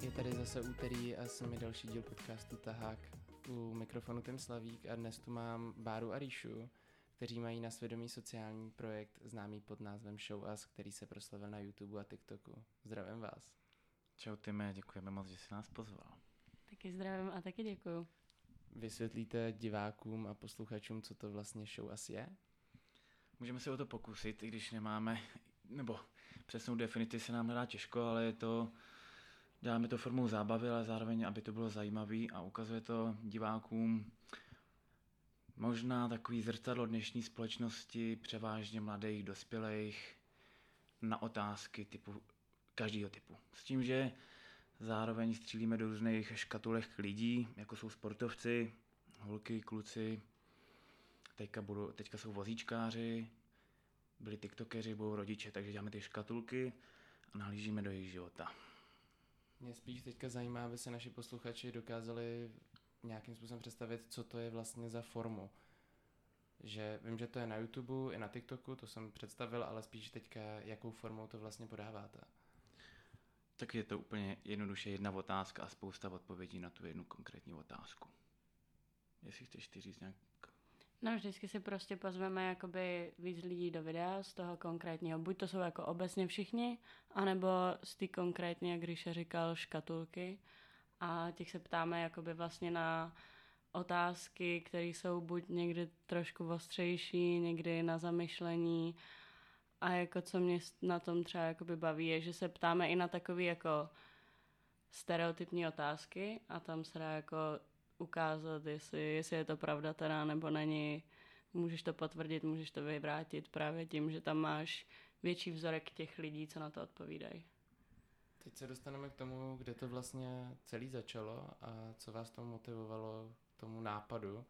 Je tady zase úterý a jsem mi další díl podcastu Tahák. U mikrofonu Tim Slavík a dnes tu mám Báru a Ríšu, kteří mají na svědomí sociální projekt známý pod názvem Show Us, který se proslavil na YouTube a TikToku. Zdravím vás. Čau Time, děkujeme moc, že jsi nás pozval. Taky zdravím a taky děkuju. Vysvětlíte divákům a posluchačům, co to vlastně Show Us je? Můžeme se o to pokusit, i když nemáme, nebo přesnou definici se nám nedá těžko, ale je to, děláme to formou zábavy, ale zároveň, aby to bylo zajímavé a ukazuje to divákům možná takový zrcadlo dnešní společnosti, převážně mladých, dospělých, na otázky typu, každého typu. S tím, že zároveň střílíme do různých škatulek lidí, jako jsou sportovci, holky, kluci, teďka, budou, teďka jsou vozíčkáři, byli tiktokeři, budou rodiče, takže děláme ty škatulky a nahlížíme do jejich života. Mě spíš teďka zajímá, aby se naši posluchači dokázali nějakým způsobem představit, co to je vlastně za formu. Že vím, že to je na YouTube i na TikToku, to jsem představil, ale spíš teďka, jakou formou to vlastně podáváte. Tak je to úplně jednoduše jedna otázka a spousta odpovědí na tu jednu konkrétní otázku. Jestli chceš ty říct nějak... No vždycky si prostě pozveme jakoby víc lidí do videa z toho konkrétního. Buď to jsou jako obecně všichni, anebo z té konkrétně, jak Ríša říkal, škatulky. A těch se ptáme jakoby vlastně na otázky, které jsou buď někdy trošku ostřejší, někdy na zamyšlení. A jako co mě na tom třeba jakoby baví, je, že se ptáme i na takové jako stereotypní otázky a tam se dá jako ukázat, jestli, jestli je to pravda teda nebo není. Můžeš to potvrdit, můžeš to vyvrátit právě tím, že tam máš větší vzorek těch lidí, co na to odpovídají. Teď se dostaneme k tomu, kde to vlastně celý začalo a co vás tomu motivovalo k tomu nápadu.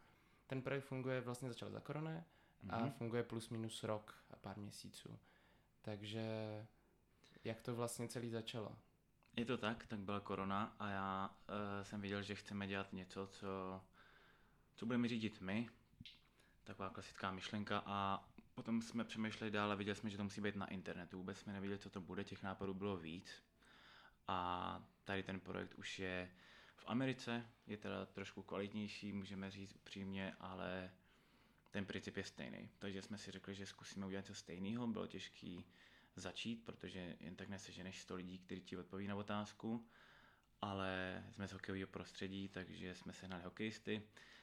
Ten projekt funguje, vlastně začal za korony a mm-hmm. funguje plus minus rok a pár měsíců. Takže jak to vlastně celý začalo? Je to tak, tak byla korona a já uh, jsem viděl, že chceme dělat něco, co, co budeme řídit my. Taková klasická myšlenka a potom jsme přemýšleli dál a viděli jsme, že to musí být na internetu. Vůbec jsme nevěděli, co to bude, těch nápadů bylo víc. A tady ten projekt už je v Americe, je teda trošku kvalitnější, můžeme říct upřímně, ale ten princip je stejný. Takže jsme si řekli, že zkusíme udělat něco stejného. Bylo těžké začít, protože jen tak neseženeš 100 lidí, kteří ti odpoví na otázku, ale jsme z hokejového prostředí, takže jsme sehnali hokejisty.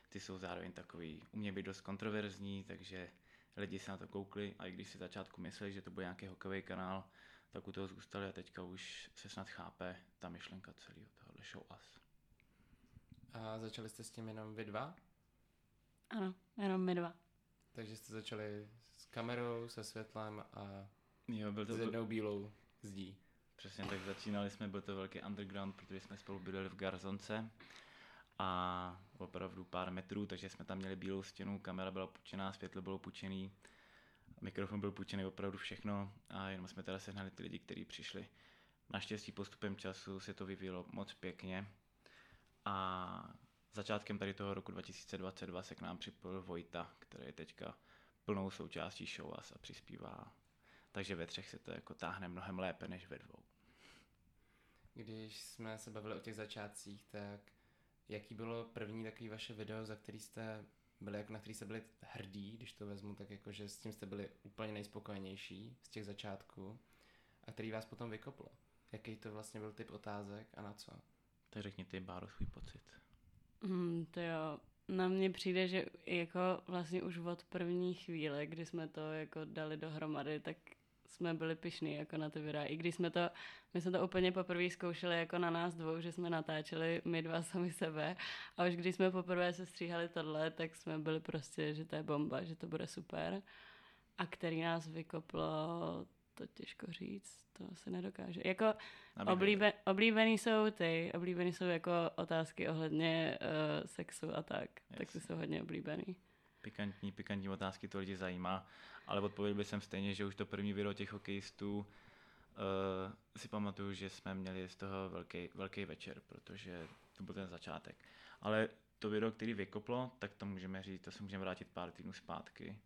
Ty jsou zároveň takový, umějí být dost kontroverzní, takže lidi se na to koukli a i když si začátku mysleli, že to bude nějaký hokejový kanál, tak u toho zůstali a teďka už se snad chápe ta myšlenka celého tohohle show us. A začali jste s tím jenom vy dva? Ano, jenom my dva. Takže jste začali s kamerou, se světlem a jo, byl to s jednou bílou zdí. Přesně tak začínali jsme, byl to velký underground, protože jsme spolu bydleli v Garzonce a opravdu pár metrů, takže jsme tam měli bílou stěnu, kamera byla půjčená, světlo bylo půjčený, mikrofon byl půjčený, opravdu všechno a jenom jsme teda sehnali ty lidi, kteří přišli. Naštěstí postupem času se to vyvíjelo moc pěkně a začátkem tady toho roku 2022 se k nám připojil Vojta, který je teďka plnou součástí show a přispívá. Takže ve třech se to jako táhne mnohem lépe než ve dvou. Když jsme se bavili o těch začátcích, tak jaký bylo první takový vaše video, za který jste byli, na který jste byli hrdí, když to vezmu, tak jako, že s tím jste byli úplně nejspokojenější z těch začátků a který vás potom vykoplo. Jaký to vlastně byl typ otázek a na co? Tak řekni ty, Báro, svůj pocit. Hmm, to jo, na mně přijde, že jako vlastně už od první chvíle, kdy jsme to jako dali dohromady, tak jsme byli pišní jako na ty videa. I když jsme to, my jsme to úplně poprvé zkoušeli jako na nás dvou, že jsme natáčeli my dva sami sebe a už když jsme poprvé se stříhali tohle, tak jsme byli prostě, že to je bomba, že to bude super. A který nás vykoplo, to těžko říct, to se nedokáže. Jako oblíbe, oblíbený jsou ty, oblíbený jsou jako otázky ohledně uh, sexu a tak, yes. tak ty jsou hodně oblíbený pikantní, pikantní otázky, to lidi zajímá, ale odpověděl bych jsem stejně, že už to první video těch hokejistů uh, si pamatuju, že jsme měli z toho velký, velký večer, protože to byl ten začátek. Ale to video, který vykoplo, tak to můžeme říct, to se můžeme vrátit pár týdnů zpátky.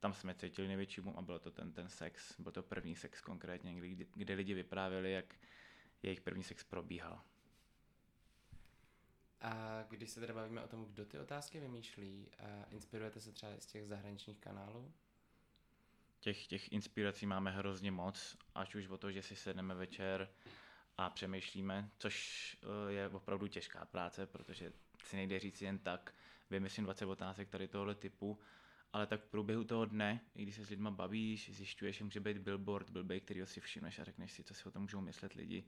tam jsme cítili největší boom a bylo to ten, ten sex, byl to první sex konkrétně, kdy, kde lidi vyprávěli, jak jejich první sex probíhal. A když se teda bavíme o tom, kdo ty otázky vymýšlí, inspirujete se třeba z těch zahraničních kanálů? Těch, těch inspirací máme hrozně moc, až už o to, že si sedneme večer a přemýšlíme, což eh, je opravdu těžká práce, protože si nejde říct jen tak, vymyslím 20 otázek tady tohle typu, ale tak v průběhu toho dne, i když se s lidma bavíš, zjišťuješ, že může být billboard, blbej, který si všimneš a řekneš si, co si o tom můžou myslet lidi.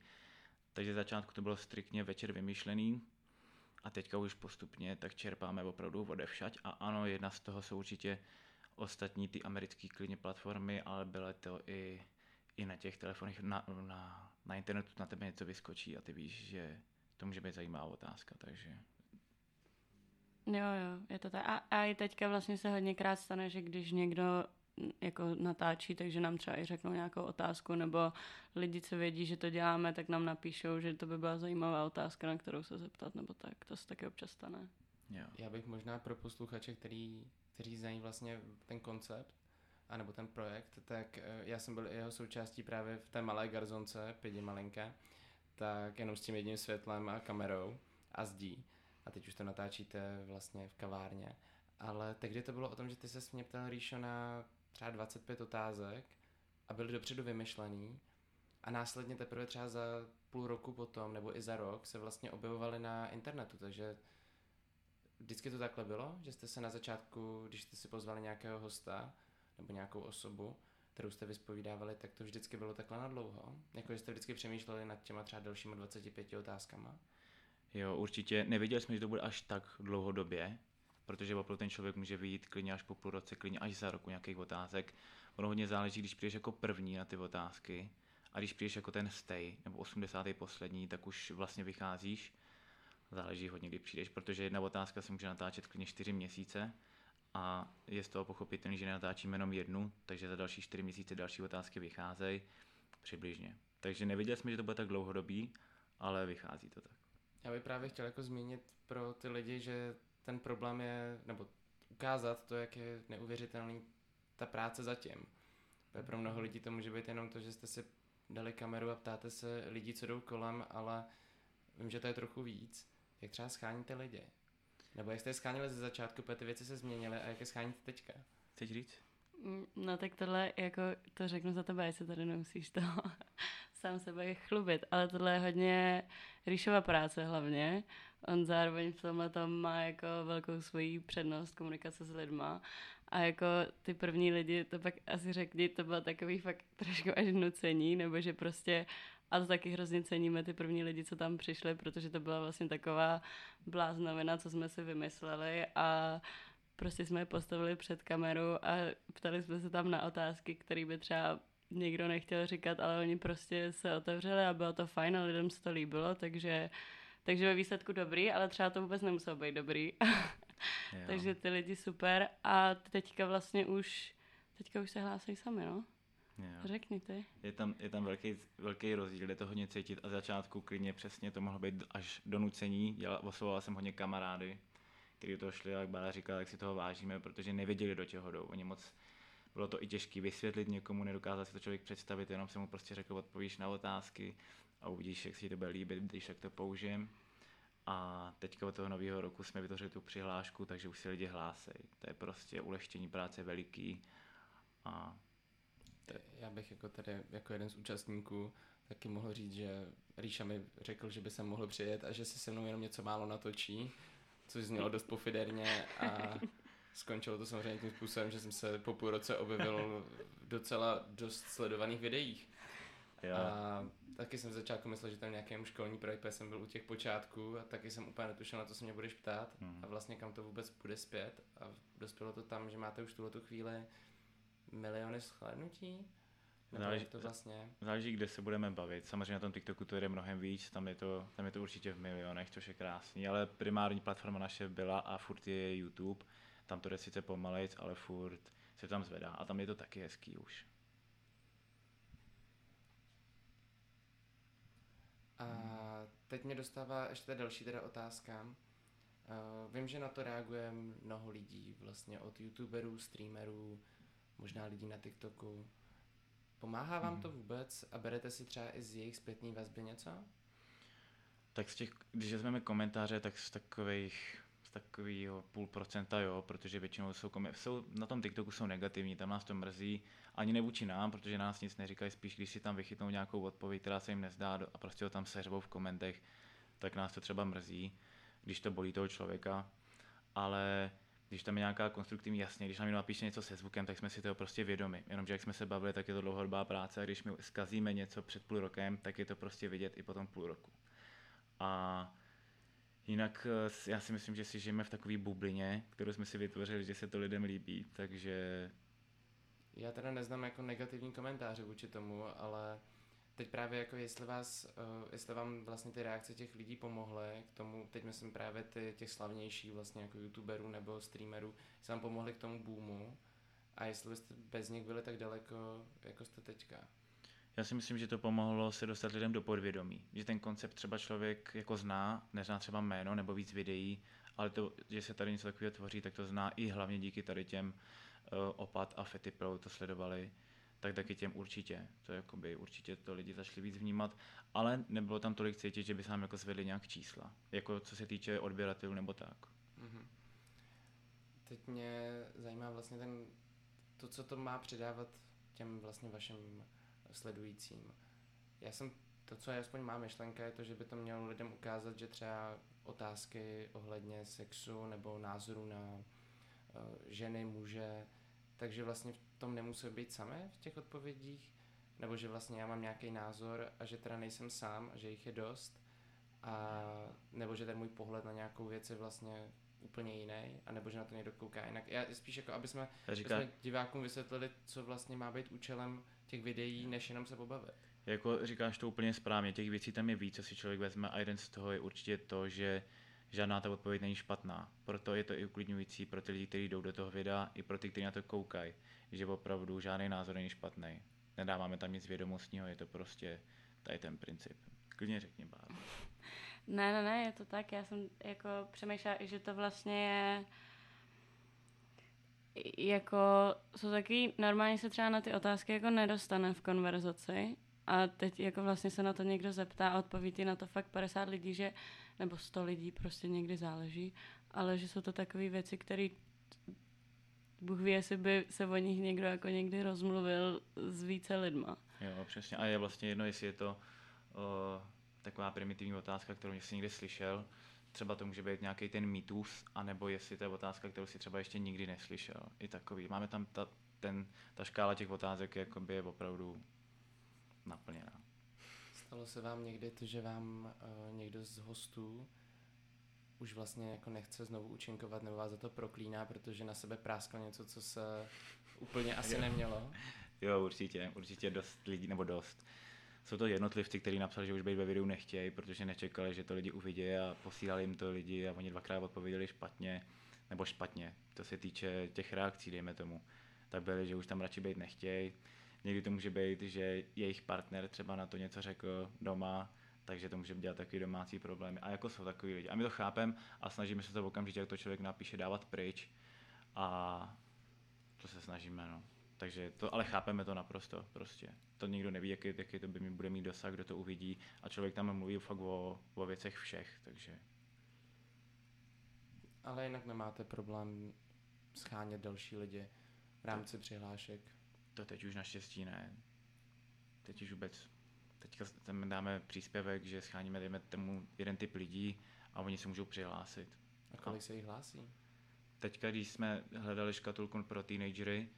Takže začátku to bylo striktně večer vymýšlený a teďka už postupně tak čerpáme opravdu odevšať a ano, jedna z toho jsou určitě ostatní ty americké klidně platformy, ale bylo to i, i na těch telefonech, na, na, na internetu na tebe něco vyskočí a ty víš, že to může být zajímavá otázka, takže Jo, jo, je to tak. A, a i teďka vlastně se hodněkrát stane, že když někdo jako natáčí, takže nám třeba i řeknou nějakou otázku, nebo lidi, co vědí, že to děláme, tak nám napíšou, že to by byla zajímavá otázka, na kterou se zeptat, nebo tak. To se taky občas stane. jo. Já bych možná pro posluchače, který, kteří znají vlastně ten koncept, anebo ten projekt, tak eh, já jsem byl jeho součástí právě v té malé garzonce, pěti malinké, tak jenom s tím jedním světlem a kamerou a zdí. A teď už to natáčíte vlastně v kavárně. Ale tehdy to bylo o tom, že ty se mě ptal Ríšo na třeba 25 otázek a byly dopředu vymyšlený a následně teprve třeba za půl roku potom nebo i za rok se vlastně objevovaly na internetu, takže vždycky to takhle bylo, že jste se na začátku, když jste si pozvali nějakého hosta nebo nějakou osobu, kterou jste vyspovídávali, tak to vždycky bylo takhle na dlouho. Jako jste vždycky přemýšleli nad těma třeba dalšíma 25 otázkama. Jo, určitě. Nevěděli jsme, že to bude až tak dlouhodobě, protože opravdu ten člověk může vyjít klidně až po půl roce, klidně až za roku nějakých otázek. Ono hodně záleží, když přijdeš jako první na ty otázky a když přijdeš jako ten stay, nebo 80. poslední, tak už vlastně vycházíš. Záleží hodně, kdy přijdeš, protože jedna otázka se může natáčet klidně 4 měsíce a je z toho pochopitelný, že nenatáčíme jenom jednu, takže za další 4 měsíce další otázky vycházejí přibližně. Takže nevěděli jsme, že to bude tak dlouhodobý, ale vychází to tak. Já bych právě chtěl jako zmínit pro ty lidi, že ten problém je, nebo ukázat to, jak je neuvěřitelný ta práce zatím. Pro mnoho lidí to může být jenom to, že jste si dali kameru a ptáte se lidí, co jdou kolem, ale vím, že to je trochu víc. Jak třeba scháníte lidi? Nebo jak jste je schánili ze začátku, protože ty věci se změnily a jak je scháníte teďka? Chceš říct? Mm, No tak tohle, jako to řeknu za tebe, jestli tady nemusíš to sám sebe chlubit, ale tohle je hodně Ríšova práce hlavně. On zároveň v tomhle tom má jako velkou svoji přednost komunikace s lidma a jako ty první lidi, to pak asi řekni, to bylo takový fakt trošku až nucení, nebo že prostě a to taky hrozně ceníme ty první lidi, co tam přišli, protože to byla vlastně taková bláznovina, co jsme si vymysleli a prostě jsme je postavili před kameru a ptali jsme se tam na otázky, které by třeba někdo nechtěl říkat, ale oni prostě se otevřeli a bylo to fajn a lidem se to líbilo, takže, takže ve výsledku dobrý, ale třeba to vůbec nemuselo být dobrý. Takže ty lidi super a teďka vlastně už, teďka už se hlásí sami, no. Jo. Řekni ty. Je tam, je tam velký, velký rozdíl, je to hodně cítit a začátku klidně přesně to mohlo být až do nucení. Dělal, oslovoval jsem hodně kamarády, kteří to šli, jak Bára říkala, jak si toho vážíme, protože nevěděli, do čeho jdou. Oni moc, bylo to i těžké vysvětlit někomu, nedokázal si to člověk představit, jenom jsem mu prostě řekl, odpovíš na otázky a uvidíš, jak si to bude líbit, když tak to použijem. A teďka od toho nového roku jsme vytvořili tu přihlášku, takže už se lidi hlásejí. To je prostě ulehčení práce veliký a Já bych jako tady, jako jeden z účastníků, taky mohl říct, že Ríša mi řekl, že by se mohl přijet a že si se mnou jenom něco málo natočí, což znělo dost pofiderně a skončilo to samozřejmě tím způsobem, že jsem se po půl roce objevil v docela dost sledovaných videích. jo. A taky jsem v začátku myslel, že tam nějaký školní projekt, jsem byl u těch počátků a taky jsem úplně netušil, na co se mě budeš ptát Hmm. a vlastně kam to vůbec bude zpět a dospělo to tam, že máte už tuhle tu chvíli miliony shlédnutí? Nebo Záleží- to vlastně? Záleží, kde se budeme bavit. Samozřejmě na tom TikToku to jde mnohem víc, tam je to, tam je to určitě v milionech, což je krásný, ale primární platforma naše byla a furt je YouTube. Tam to jde sice pomalejc, ale furt se tam zvedá a tam je to taky hezký už. A teď mě dostává ještě další teda otázka. Uh, vím, že na to reaguje mnoho lidí, vlastně od youtuberů, streamerů, možná lidí na TikToku. Pomáhá vám Mhm. to vůbec a berete si třeba i z jejich zpětné vazby něco? Tak z těch, když vezmeme komentáře, tak z takových z takového půl procenta, jo, protože většinou jsou, komi- jsou, na tom TikToku jsou negativní, tam nás to mrzí, ani ne vůči nám, protože nás nic neříkají, spíš když si tam vychytnou nějakou odpověď, která se jim nezdá a prostě ho tam seřvou v komentech, tak nás to třeba mrzí, když to bolí toho člověka, ale když tam je nějaká konstruktivní, jasně, když nám někdo napíše něco se zvukem, tak jsme si toho prostě vědomi. Jenomže jak jsme se bavili, tak je to dlouhodobá práce a když my zkazíme něco před půl rokem, tak je to prostě vidět i po tom půl roku. A jinak eh, já si myslím, že si žijeme v takové bublině, kterou jsme si vytvořili, že se to lidem líbí, takže Já teda neznám jako negativní komentáře vůči tomu, ale teď právě jako jestli vás, uh, jestli vám vlastně ty reakce těch lidí pomohly k tomu, teď myslím právě ty, těch slavnějších vlastně jako youtuberů nebo streamerů, jestli vám pomohly k tomu boomu a jestli byste bez nich byli tak daleko, jako jste teďka. já si myslím, že to pomohlo se dostat lidem do podvědomí. Že ten koncept třeba člověk jako zná, nezná třeba jméno nebo víc videí, ale to, že se tady něco takového tvoří, tak to zná i hlavně díky tady těm uh, Opat a Fety Pro to sledovali, tak taky těm určitě. To jakoby určitě to lidi začali víc vnímat, ale nebylo tam tolik cítit, že by se nám jako zvedli nějak čísla, jako co se týče odběratelů nebo tak. Mhm. Teď mě zajímá vlastně ten, to, co to má předávat těm vlastně vašim sledujícím. Já jsem, to, co já aspoň mám myšlenka, je to, že by to mělo lidem ukázat, že třeba otázky ohledně sexu nebo názoru na uh, ženy, muže, takže vlastně v tom nemusí být samé v těch odpovědích, nebo že vlastně já mám nějaký názor a že teda nejsem sám a že jich je dost, a nebo že ten můj pohled na nějakou věc je vlastně úplně jiný, a nebo že na to někdo kouká jinak. Já spíš jako, aby jsme, říká, jsme divákům vysvětlili, co vlastně má být účelem těch videí, než jenom se pobavit. Jako říkáš to úplně správně, těch věcí tam je víc, co si člověk vezme a jeden z toho je určitě to, že žádná ta odpověď není špatná. Proto je to i uklidňující pro ty lidi, kteří jdou do toho videa, i pro ty, kteří na to koukají, že opravdu žádný názor není špatný. Nedáváme tam nic vědomostního, je to prostě tady ten princip. Klidně řekni, Báro. Ne, ne, ne, je to tak. Já jsem jako přemýšlela, že to vlastně je jako jsou takový, normálně se třeba na ty otázky jako nedostane v konverzaci a teď jako vlastně se na to někdo zeptá a odpoví ti na to fakt 50 lidí, že, nebo 100 lidí, prostě někdy záleží, ale že jsou to takové věci, které Bůh ví, jestli by se o nich někdo jako někdy rozmluvil s více lidma. Jo, přesně. A je vlastně jedno, jestli je to o, taková primitivní otázka, kterou jsi někdy slyšel, třeba to může být nějaký ten mýtus, anebo jestli to je otázka, kterou si třeba ještě nikdy neslyšel. I takový. Máme tam ta, ten, ta škála těch otázek jakoby je opravdu naplněná. Stalo se vám někdy to, že vám uh, někdo z hostů už vlastně jako nechce znovu účinkovat nebo vás za to proklíná, protože na sebe prásklo něco, co se úplně asi Jo. nemělo. Jo, určitě, určitě dost lidí, nebo dost. Jsou to jednotlivci, kteří napsali, že už být ve videu nechtějí, protože nečekali, že to lidi uvidí a posílali jim to lidi a oni dvakrát odpověděli špatně, nebo špatně, to se týče těch reakcí, dejme tomu. Tak byli, že už tam radši být nechtějí. Někdy to může být, že jejich partner třeba na to něco řekl doma, takže to může dělat takový domácí problémy. A jako jsou takový lidi. A my to chápeme a snažíme se to okamžitě, jak to člověk napíše, dávat pryč. A to se snažíme, no. Takže to, ale chápeme to naprosto, prostě. To nikdo neví, jaký, jaký to by mi bude mít dosah, kdo to uvidí. A člověk tam mluví fakt o, o věcech všech, takže Ale jinak nemáte problém schánět další lidi v rámci přihlášek. To teď už naštěstí ne. Teď už vůbec. Teďka tam dáme příspěvek, že scháníme dejme tomu jeden typ lidí a oni se můžou přihlásit. A kolik se jich hlásí? Teďka, když jsme hledali škatulku pro teenagery,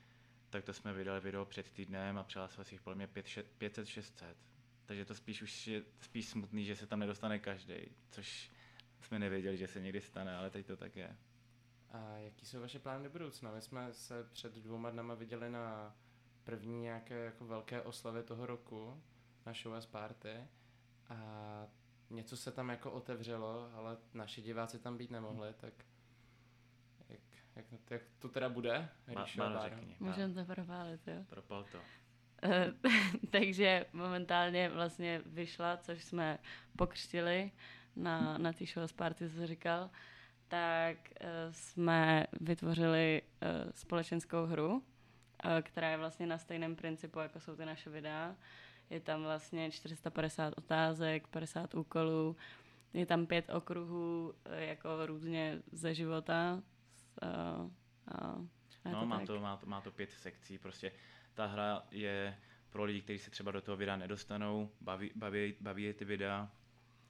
tak to jsme vydali video před týdnem a přihlásilo se jich podle mě 500-600. Takže to spíš už je spíš smutný, že se tam nedostane každý, což jsme nevěděli, že se někdy stane, ale teď to tak je. A jaký jsou vaše plány do budoucna? My jsme se před dvouma dnama viděli na první nějaké jako velké oslavě toho roku na show as party a něco se tam jako otevřelo, ale naši diváci tam být nemohli, tak jak, jak, jak to teda bude? Řekni. Můžeme to propálit, jo? Propal to. Eh, Takže momentálně vlastně vyšla, což jsme pokřtili na, na té show party, co říkal, tak eh, jsme vytvořili eh, společenskou hru která je vlastně na stejném principu, jako jsou ty naše videa. Je tam vlastně 450 otázek, 50 úkolů, je tam pět okruhů eh, jako různě ze života. A, a, a no, to má tak. to, má, to, má to pět sekcí, prostě ta hra je pro lidi, kteří se třeba do toho videa nedostanou, baví, baví, baví je ty videa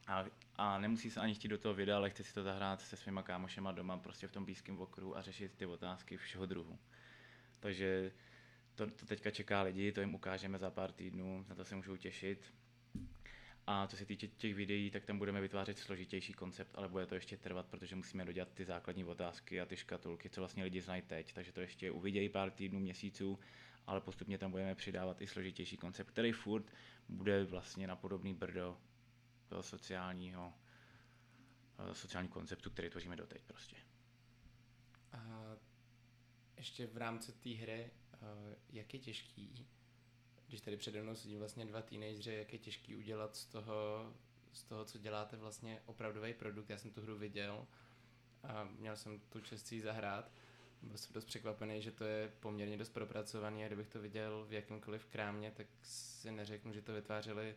a, a nemusí se ani chtít do toho videa, ale chce si to zahrát se svýma kámošema doma, prostě v tom blízkém okruhu a řešit ty otázky všeho druhu. Takže to, to teďka čeká lidi, to jim ukážeme za pár týdnů, na to se můžou těšit. A co se týče těch videí, tak tam budeme vytvářet složitější koncept, ale bude to ještě trvat, protože musíme dodělat ty základní otázky a ty škatulky, co vlastně lidi znají teď. Takže to ještě uvidějí pár týdnů, měsíců, ale postupně tam budeme přidávat i složitější koncept, který furt bude vlastně na podobný brdo toho sociálního, eh, sociální konceptu, který tvoříme doteď prostě. A ještě v rámci té hry, eh, jak je těžký, když tady přede mnou sedí vlastně dva teenageři, jak je těžký udělat z toho, z toho, co děláte vlastně opravdový produkt. Já jsem tu hru viděl a měl jsem tu čest si ji zahrát. Byl jsem dost překvapený, že to je poměrně dost propracovaný a kdybych to viděl v jakýmkoliv krámě, tak si neřeknu, že to vytvářeli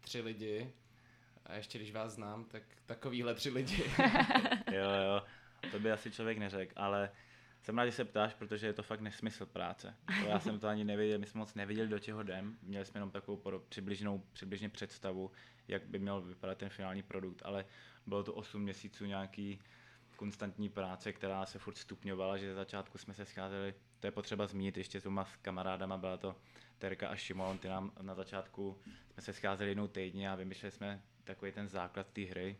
tři lidi. A ještě když vás znám, tak takovýhle tři lidi. jo, jo, to by asi člověk neřekl, ale jsem rád, že se ptáš, protože je to fakt nesmysl práce. To já jsem to ani nevěděl, my jsme moc nevěděli, do čeho jdem. Měli jsme jenom takovou přibližnou, přibližně představu, jak by měl vypadat ten finální produkt, ale bylo to 8 měsíců nějaký konstantní práce, která se furt stupňovala, že ze začátku jsme se scházeli, to je potřeba zmínit ještě s dvěma s kamarádama, byla to Terka a Šimon, ty nám na začátku jsme se scházeli jednou týdně a vymýšleli jsme takový ten základ té hry,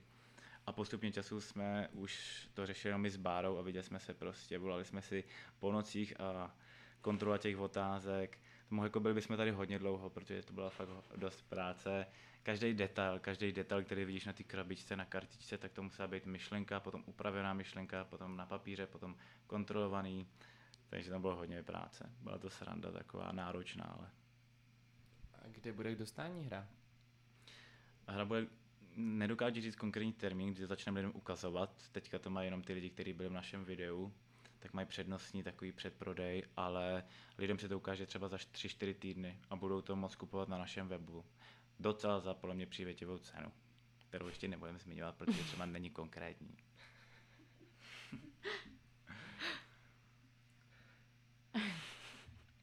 a postupně času jsme už to řešili my s Bárou a viděli jsme se prostě, volali jsme si po nocích a kontrola těch otázek. Mohli jako byli bychom tady hodně dlouho, protože to byla fakt dost práce. Každý detail, každý detail, který vidíš na té krabičce, na kartičce, tak to musela být myšlenka, potom upravená myšlenka, potom na papíře, potom kontrolovaný. Takže tam bylo hodně práce. Byla to sranda taková náročná, ale. A kde bude k dostání hra? Hra bude nedokážu říct konkrétní termín, kdy začneme lidem ukazovat. Teďka to mají jenom ty lidi, kteří byli v našem videu, tak mají přednostní takový předprodej, ale lidem se to ukáže třeba za 3-4 týdny a budou to moct kupovat na našem webu. Docela za podle mě přívětivou cenu, kterou ještě nebudeme zmiňovat, protože třeba není konkrétní.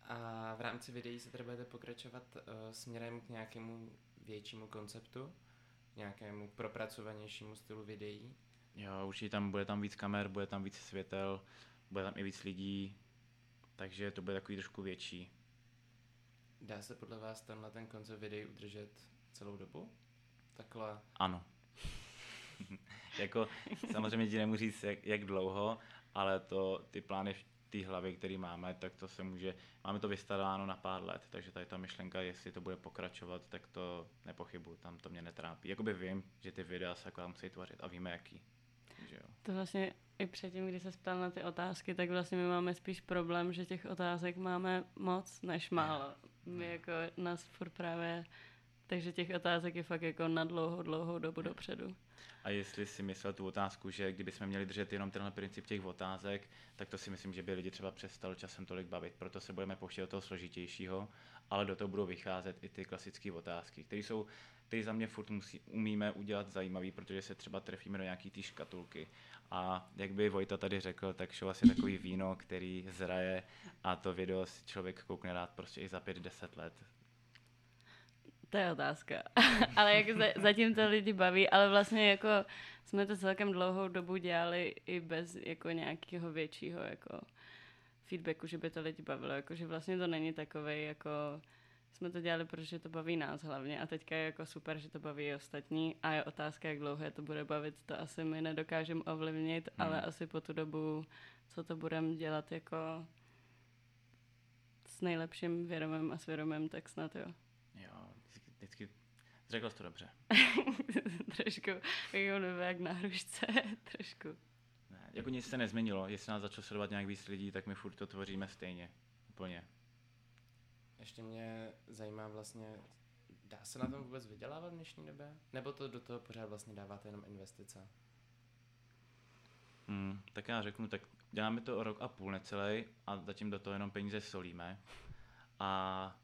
A v rámci videí se tedy budete pokračovat uh, směrem k nějakému většímu konceptu? Nějakému propracovanějšímu stylu videí? Jo, určitě tam bude tam víc kamer, bude tam víc světel, bude tam i víc lidí, takže to bude takový trošku větší. Dá se podle vás tam na ten koncept videí udržet celou dobu? Takhle? Ano. jako samozřejmě ti nemůžu říct, jak, jak dlouho, ale to ty plány té hlavě, který máme, tak to se může, máme to vystaráno na pár let, takže tady ta myšlenka, jestli to bude pokračovat, tak to nepochybuji, tam to mě netrápí. Jakoby vím, že ty videa se jako musí tvořit a víme jaký. Takže jo. To vlastně i předtím, když se ptal na ty otázky, tak vlastně my máme spíš problém, že těch otázek máme moc než málo. My jako nás furt právě, takže těch otázek je fakt jako na dlouhou, dlouhou dobu dopředu. A jestli si myslel tu otázku, že kdyby jsme měli držet jenom tenhle princip těch otázek, tak to si myslím, že by lidi třeba přestali časem tolik bavit. Proto se budeme pouštět do toho složitějšího, ale do toho budou vycházet i ty klasické otázky, které jsou, které za mě furt musí, umíme udělat zajímavý, protože se třeba trefíme do nějaký té škatulky. A jak by Vojta tady řekl, tak show asi takový víno, který zraje a to video si člověk koukne rád prostě i za 5-10 let. To je otázka. ale jak za, zatím to lidi baví, ale vlastně jako jsme to celkem dlouhou dobu dělali i bez jako nějakého většího jako feedbacku, že by to lidi bavilo. Jako, že vlastně to není takové jako jsme to dělali, protože to baví nás hlavně a teďka je jako super, že to baví i ostatní a je otázka, jak dlouhé to bude bavit, to asi my nedokážeme ovlivnit, hmm. ale asi po tu dobu, co to budeme dělat jako s nejlepším vědomím a svědomím, tak snad jo. Vždycky, řekl jsi to dobře. trošku, jako jak na hrušce, trošku. Ne, jako nic se nezměnilo, jestli nás začalo sledovat nějak víc lidí, tak my furt to tvoříme stejně, úplně. Ještě mě zajímá vlastně, dá se na tom vůbec vydělávat v dnešní době? Nebo to do toho pořád vlastně dáváte jenom investice? Hmm, tak já řeknu, tak děláme to o rok a půl necelý a zatím do toho jenom peníze solíme. A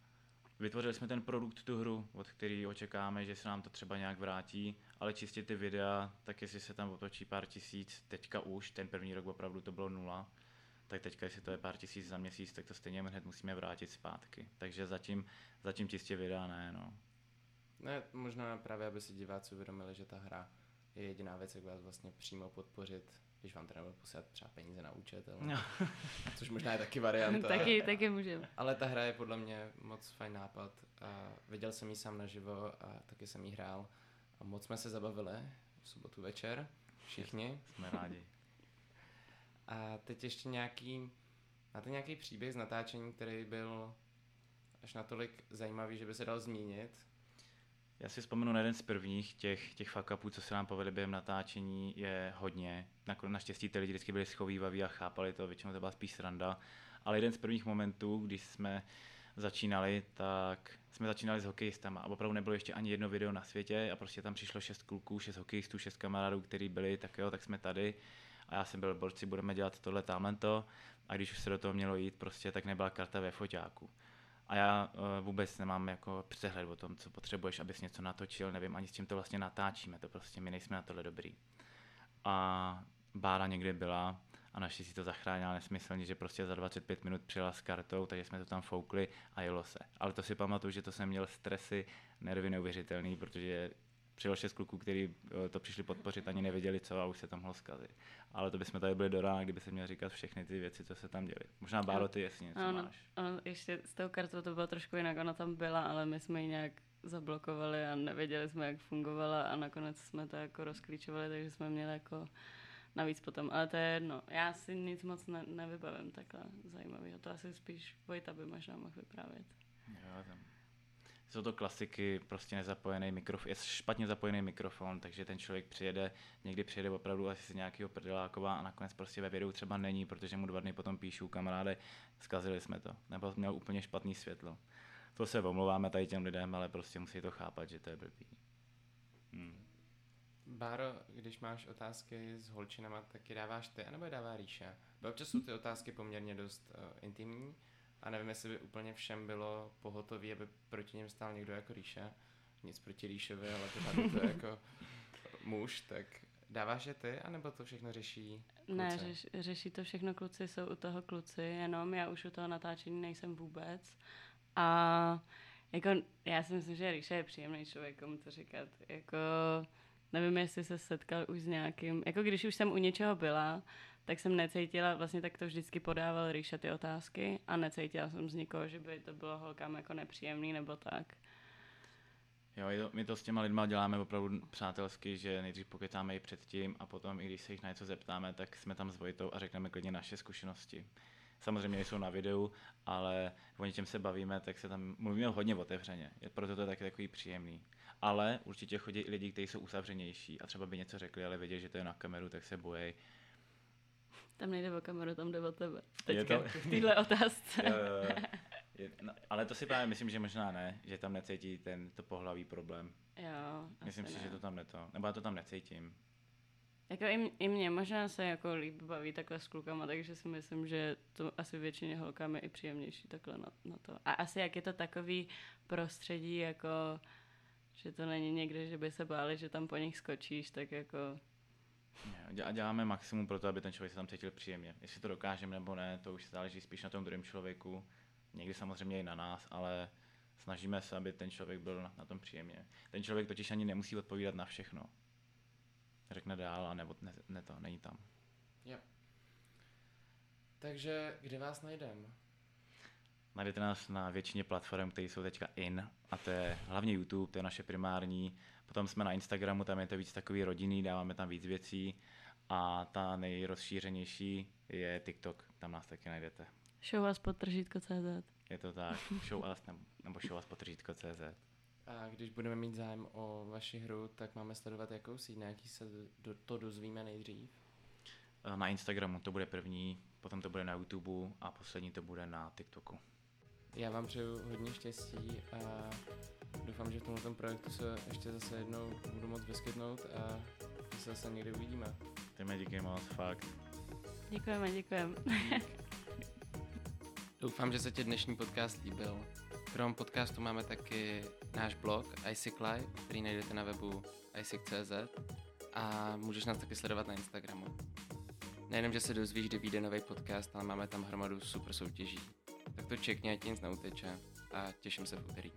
vytvořili jsme ten produkt, tu hru, od který očekáváme, že se nám to třeba nějak vrátí, ale čistě ty videa, tak jestli se tam otočí pár tisíc, teďka už, ten první rok opravdu to bylo nula, tak teďka, jestli to je pár tisíc za měsíc, tak to stejně hned musíme vrátit zpátky. Takže zatím, zatím čistě videa ne, no. Ne, možná právě, aby si diváci uvědomili, že ta hra je jediná věc, jak vás vlastně přímo podpořit, když vám teda nebude posílat třeba peníze na účet, ale... no. což možná je taky varianta. taky, taky můžeme. Ale ta hra je podle mě moc fajn nápad. A viděl jsem ji sám naživo a taky jsem ji hrál. A moc jsme se zabavili v sobotu večer, všichni. Jsme rádi. A teď ještě nějaký, máte nějaký příběh z natáčení, který byl až natolik zajímavý, že by se dal zmínit? Já si vzpomenu na jeden z prvních těch, těch fuck upů, co se nám povedly během natáčení, je hodně. Naštěstí ty lidi vždycky byli schovývaví a chápali to, většinou to byla spíš sranda. Ale jeden z prvních momentů, když jsme začínali, tak jsme začínali s hokejistama a opravdu nebylo ještě ani jedno video na světě a prostě tam přišlo šest kluků, šest hokejistů, šest kamarádů, kteří byli, tak jo, tak jsme tady a já jsem byl borci, budeme dělat tohle, tamhle a když už se do toho mělo jít, prostě tak nebyla karta ve foťáku. A já uh, vůbec nemám jako přehled o tom, co potřebuješ, abys něco natočil, nevím ani s čím to vlastně natáčíme, to prostě my nejsme na tohle dobrý. A Bára někde byla a naši si to zachránila nesmyslně, že prostě za 25 minut přijela s kartou, takže jsme to tam foukli a jelo se. Ale to si pamatuju, že to jsem měl stresy, nervy neuvěřitelný, protože přijelo šest kluků, kteří eh, to přišli podpořit, ani nevěděli co a už se tam mohlo zkazit. Ale to bychom tady byli do rána, kdyby se měl říkat všechny ty věci, co se tam děly. Možná Báro, ty jestli něco ano, máš. Ano, ještě s tou kartou to bylo trošku jinak, ona tam byla, ale my jsme ji nějak zablokovali a nevěděli jsme, jak fungovala a nakonec jsme to jako rozklíčovali, takže jsme měli jako navíc potom, ale to je jedno. Já si nic moc ne, nevybavím takhle zajímavého, to asi spíš Vojta by možná mohl vyprávět. Jo, tam jsou to klasiky, prostě nezapojený mikrofon, je špatně zapojený mikrofon, takže ten člověk přijede, někdy přijede opravdu asi z nějakého prdelákova a nakonec prostě ve videu třeba není, protože mu dva dny potom píšu kamaráde, zkazili jsme to, nebo měl úplně špatný světlo. To se omlouváme tady těm lidem, ale prostě musí to chápat, že to je blbý. Hmm. Báro, když máš otázky s holčinama, tak je dáváš ty, anebo je dává Ríša? Občas jsou ty otázky poměrně dost uh, intimní, a nevím, jestli by úplně všem bylo pohotový, aby proti něm stál někdo jako Ríša. Nic proti Ríšovi, ale pořád to jako muž, tak dáváš je ty, anebo to všechno řeší kluci? Ne, řeš, řeší to všechno kluci, jsou u toho kluci, jenom já už u toho natáčení nejsem vůbec. A jako, já si myslím, že Ríša je příjemný člověk, komu to říkat. Jako, nevím, jestli se setkal už s nějakým, jako když už jsem u něčeho byla, tak jsem necítila, vlastně tak to vždycky podával Ríša ty otázky a necítila jsem z nikoho, že by to bylo holkám jako nepříjemný nebo tak. Jo, my to s těma lidma děláme opravdu přátelsky, že nejdřív pokecáme i předtím a potom, i když se jich na něco zeptáme, tak jsme tam s Vojtou a řekneme klidně naše zkušenosti. Samozřejmě jsou na videu, ale o něčem se bavíme, tak se tam mluvíme hodně otevřeně. Je proto to je taky takový příjemný. Ale určitě chodí i lidi, kteří jsou uzavřenější a třeba by něco řekli, ale vědí, že to je na kameru, tak se bojí tam nejde o kameru, tam jde o tebe. Teďka, to... v téhle otázce. jo, jo, jo. Je, no, ale to si právě myslím, že možná ne, že tam necítí ten to pohlavý problém. Jo, Myslím si, ne. že to tam neto, nebo já to tam necítím. Jako i, i mě možná se jako líp baví takhle s klukama, takže si myslím, že to asi většině holkám je i příjemnější takhle na, na to. A asi jak je to takový prostředí, jako že to není někde, že by se báli, že tam po nich skočíš, tak jako a děláme maximum pro to, aby ten člověk se tam cítil příjemně. Jestli to dokážeme nebo ne, to už záleží spíš na tom druhém člověku. Někdy samozřejmě i na nás, ale snažíme se, aby ten člověk byl na, na tom příjemně. Ten člověk totiž ani nemusí odpovídat na všechno. Řekne dál a nebo ne, ne to, není tam. Jo. Takže kde vás najdeme? Najdete nás na většině platform, které jsou teďka in, a to je hlavně YouTube, to je naše primární. Potom jsme na Instagramu, tam je to víc takový rodinný, dáváme tam víc věcí. A ta nejrozšířenější je TikTok, tam nás taky najdete. Show us CZ. Je to tak, show us nebo, nebo show us CZ. A když budeme mít zájem o vaši hru, tak máme sledovat jakou síť, na jaký se do, to dozvíme nejdřív? Na Instagramu to bude první, potom to bude na YouTube a poslední to bude na TikToku. Já vám přeju hodně štěstí a doufám, že v tomto projektu se ještě zase jednou budu moc vyskytnout a že se zase někdy uvidíme. Jdeme díky moc, fakt. Děkujeme, děkujeme. Doufám, že se ti dnešní podcast líbil. Krom podcastu máme taky náš blog iSickLife, který najdete na webu iSick.cz a můžeš nás taky sledovat na Instagramu. Nejenom, že se dozvíš, kdy vyjde nový podcast, ale máme tam hromadu super soutěží. To čekni, ať nic neuteče a těším se v úterý.